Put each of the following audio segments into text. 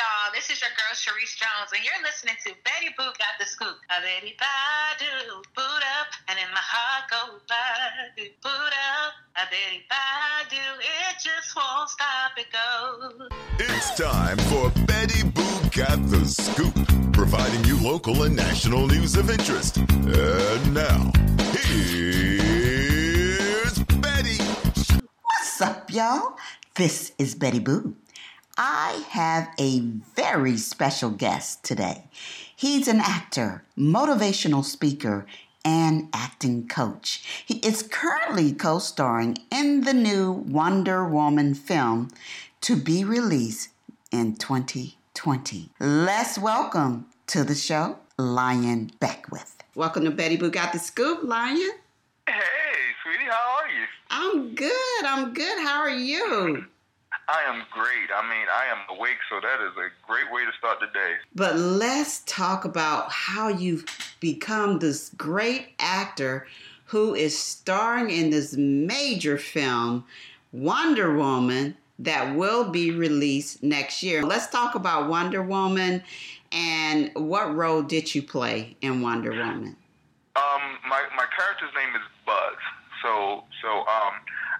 y'all. This is your girl, Sharice Jones, and you're listening to Betty Boo Got the Scoop. A Betty Badu, boot up, and in my heart go Badu, boot up. A Betty Badu, it just won't stop, it goes. It's time for Betty Boo Got the Scoop, providing you local and national news of interest. And now, here's Betty. What's up, y'all? This is Betty Boo. I have a very special guest today. He's an actor, motivational speaker, and acting coach. He is currently co starring in the new Wonder Woman film to be released in 2020. Let's welcome to the show Lyon Beckwith. Welcome to Betty Boo Got the Scoop, Lyon. Hey, sweetie, how are you? I'm good. I'm good. How are you? I am great. I mean, I am awake, so that is a great way to start the day. But let's talk about how you've become this great actor who is starring in this major film, Wonder Woman, that will be released next year. Let's talk about Wonder Woman and what role did you play in Wonder Woman? Um, my my character's name is Buzz. So so um,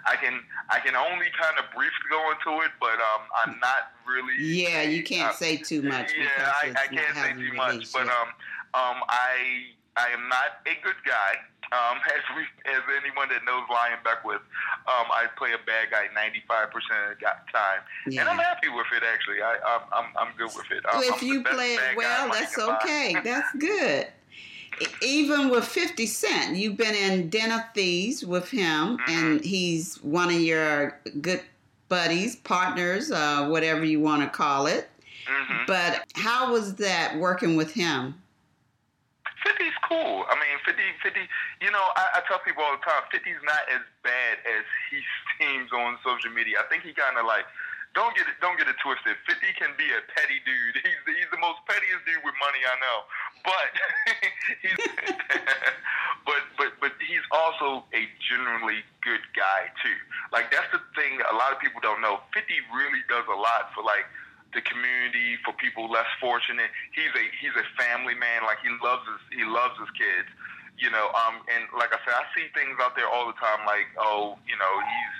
I can I can only kind of briefly go into it, but um, I'm not really. Yeah, you can't uh, say too much. Yeah, I, I can't say too much, but um, um, I I am not a good guy. Um, as we, as anyone that knows Lyon Beckwith, um, I play a bad guy 95% of the time, yeah. and I'm happy with it. Actually, I, I'm, I'm, I'm good with it. Well, if you play it well, that's okay. that's good even with 50 Cent, you've been in Den of Thieves with him, mm-hmm. and he's one of your good buddies, partners, uh, whatever you want to call it. Mm-hmm. But how was that working with him? 50's cool. I mean, 50, 50 you know, I, I tell people all the time, 50's not as bad as he seems on social media. I think he kind of like don't get it don't get it twisted. Fifty can be a petty dude. He's the, he's the most pettiest dude with money I know. But he's but but but he's also a genuinely good guy too. Like that's the thing a lot of people don't know. Fifty really does a lot for like the community for people less fortunate. He's a he's a family man. Like he loves his he loves his kids. You know, um, and like I said, I see things out there all the time. Like, oh, you know, he's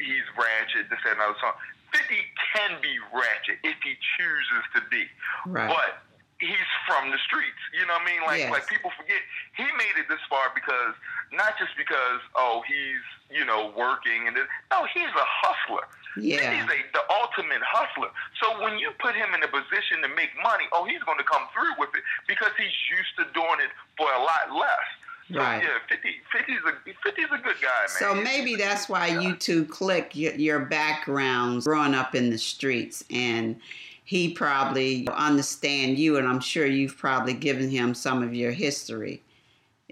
he's ratchet, this and another song. 50 can be ratchet if he chooses to be. Right. But he's from the streets. You know what I mean? Like yes. like people forget he made it this far because not just because oh he's you know working and this, no he's a hustler. Yeah. He's a, the ultimate hustler. So when you put him in a position to make money, oh he's going to come through with it because he's used to doing it for a lot less. So, right. Yeah, 50, 50's a 50's a good guy, man. So maybe that's why you two click your, your backgrounds growing up in the streets and he probably understand you and I'm sure you've probably given him some of your history.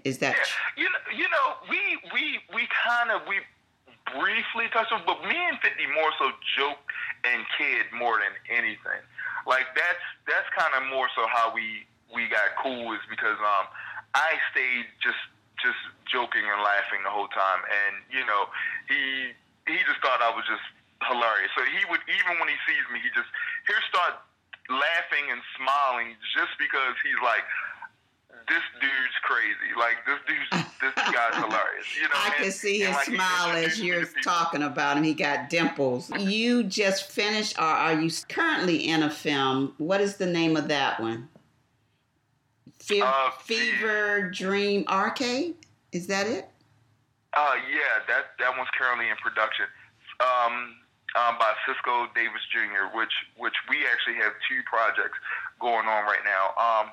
Is that yeah. you know, you know, we we we kind of we briefly touched on but me and 50 more so joke and kid more than anything. Like that's that's kind of more so how we we got cool is because um I stayed just just joking and laughing the whole time, and you know, he he just thought I was just hilarious. So he would even when he sees me, he just he'll start laughing and smiling just because he's like, this dude's crazy. Like this dude's this guy's hilarious. You know, I and, can see his like smile as you're talking about him. He got dimples. You just finished, or are you currently in a film? What is the name of that one? Fe- uh, Fever Dream Arcade. Is that it? Uh, yeah, that that one's currently in production. Um, um, by Cisco Davis Jr., which which we actually have two projects going on right now. Um,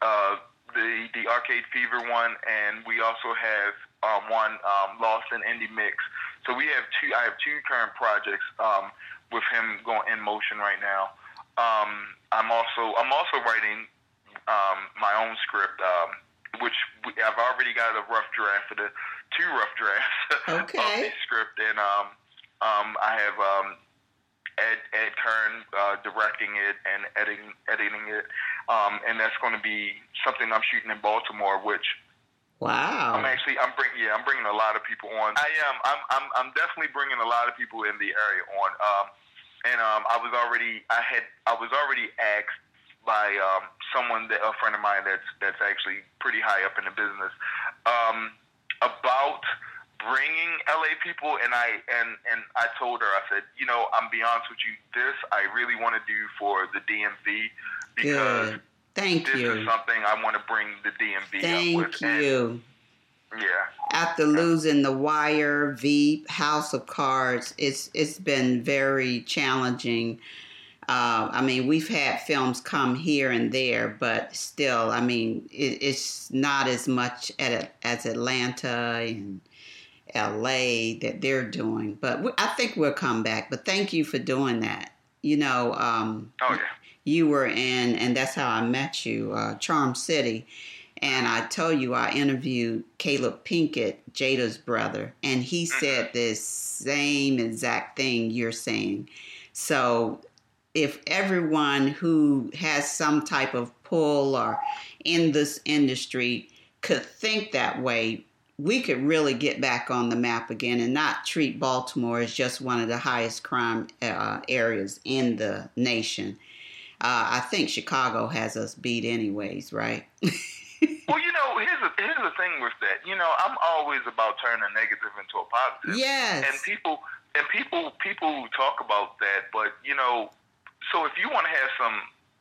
uh, the the Arcade Fever one, and we also have um, one um, Lost in Indie Mix. So we have two. I have two current projects um, with him going in motion right now. Um, I'm also I'm also writing um, my own script, um, which we, I've already got a rough draft for the two rough drafts okay. of the script, and um, um, I have um, Ed Ed Kern uh, directing it and editing editing it, um, and that's going to be something I'm shooting in Baltimore, which. Wow! I'm actually I'm bringing yeah I'm bringing a lot of people on. I am I'm I'm I'm definitely bringing a lot of people in the area on. Um, and um, I was already I had I was already asked by um, someone that a friend of mine that's that's actually pretty high up in the business um, about bringing LA people and I and and I told her I said you know I'm be honest with you this I really want to do for the DMV because Good. Thank this you. is something I want to bring the DMV Thank up with And, you. yeah After losing The Wire, Veep, House of Cards, it's it's been very challenging. Uh, I mean, we've had films come here and there, but still, I mean, it, it's not as much at, as Atlanta and LA that they're doing. But we, I think we'll come back. But thank you for doing that. You know, um, oh yeah you were in, and that's how I met you, uh, Charm City. And I told you I interviewed Caleeb Pinkett, Jada's brother, and he said this same exact thing you're saying. So if everyone who has some type of pull or in this industry could think that way, we could really get back on the map again and not treat Baltimore as just one of the highest crime uh, areas in the nation. Uh, I think Chicago has us beat, anyways, right? well, you know, here's the, here's the thing with that. You know, I'm always about turning a negative into a positive. Yes. And people and people people talk about that, but you know, so if you want to have some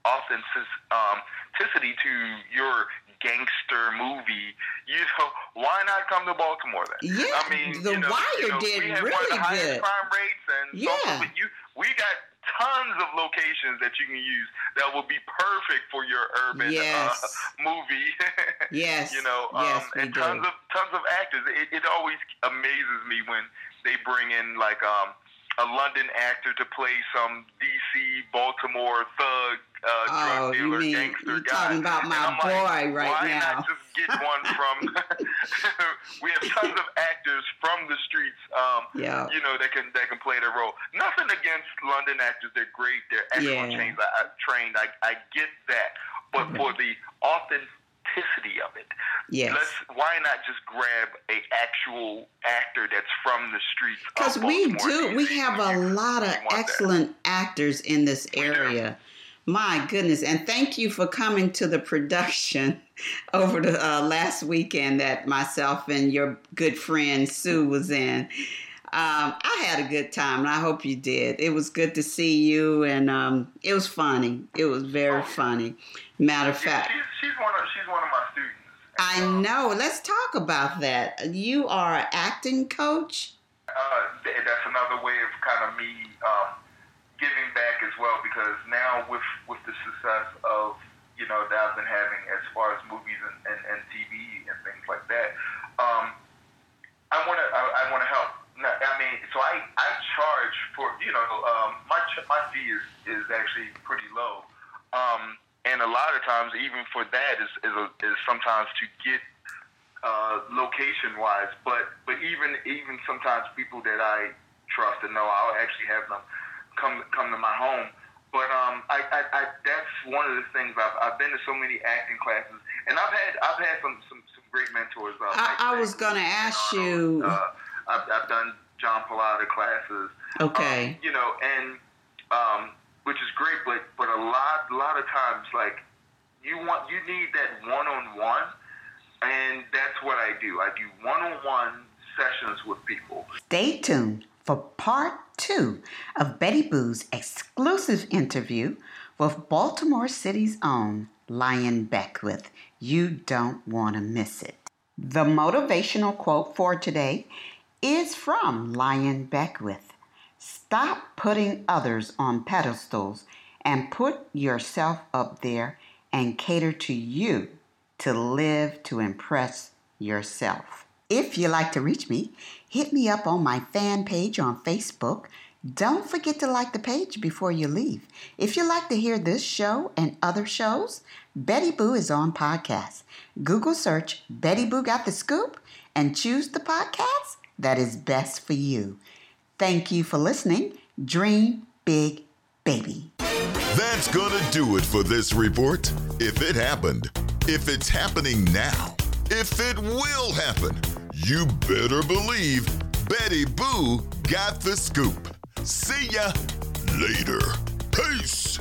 authenticity to your gangster movie, you know, why not come to Baltimore then? Yeah, I mean, The you know, Wire you know, did we have really one of the highest good. crime rates, and Yeah. you we got tons of locations that you can use that will be perfect for your urban Yes. uh, movie. Yes. you know, um, Yes, and tons do. of tons of actors. It, it always amazes me when they bring in like um, a London actor to play some DC Baltimore thug uh, Oh, drug you mean- gangster you're guy. talking about my I'm like, boy right why now. not just get one from? we have tons of actors from the streets. Um, Yeah. you know that can that can play their role. Nothing against London actors; they're great. They're excellent Yeah. trained. I, I, trained. I, I get that, but for the authenticity of it, Yes. let's why not just grab a actual actor that's from the streets? Because we do, we have a lot of want that. excellent actors in this do. area. My goodness. And thank you for coming to the production over the uh, last weekend that myself and your good friend Sue was in. Um, I had a good time, and I hope you did. It was good to see you, and um, it was funny. It was very Oh. funny. Matter of Yeah, fact, she's, she's one of one of my students. I know. Let's talk about that. You are an acting coach. uh, th- that's another way of kind of me um, giving back as well because now with with the success of you know that I've been having as far as movies and, and, and TV and things like that, um, I want to I, I want to help. No, I mean, so I, I charge for you know um, my my fee is, is actually pretty low, um, and a lot of times even for that is is, a, is sometimes to get uh, location wise, but but even even sometimes people that I trust and know, I'll actually have them come come to my home. But um, I, I, I that's one of the things I've, I've been to so many acting classes, and I've had I've had some some, some great mentors. Uh, I- I was gonna ask Arnold. you- Uh, I've, I've done John Pallotta classes. Okay. Um, you know, and um, which is great, but but a lot lot of times like you want you need that one on one, and that's what I do. I do one on one sessions with people. Stay tuned for part two of Betty Boo's exclusive interview with Baltimore City's own Lyon Beckwith. You don't want to miss it. The motivational quote for today is from Lyon Beckwith. Stop putting others on pedestals and put yourself up there and cater to you to live to impress yourself. If you like to reach me, hit me up on my fan page on Facebook. Don't forget to like the page before you leave. If you like to hear this show and other shows, Betty Boo is on podcast. Google search Betty Boo Got the Scoop and choose the podcast that is best for you. Thank you for listening. Dream big, baby. That's gonna do it for this report. If it happened, if it's happening now, if it will happen, you better believe Betty Boo got the scoop. See ya later. Peace.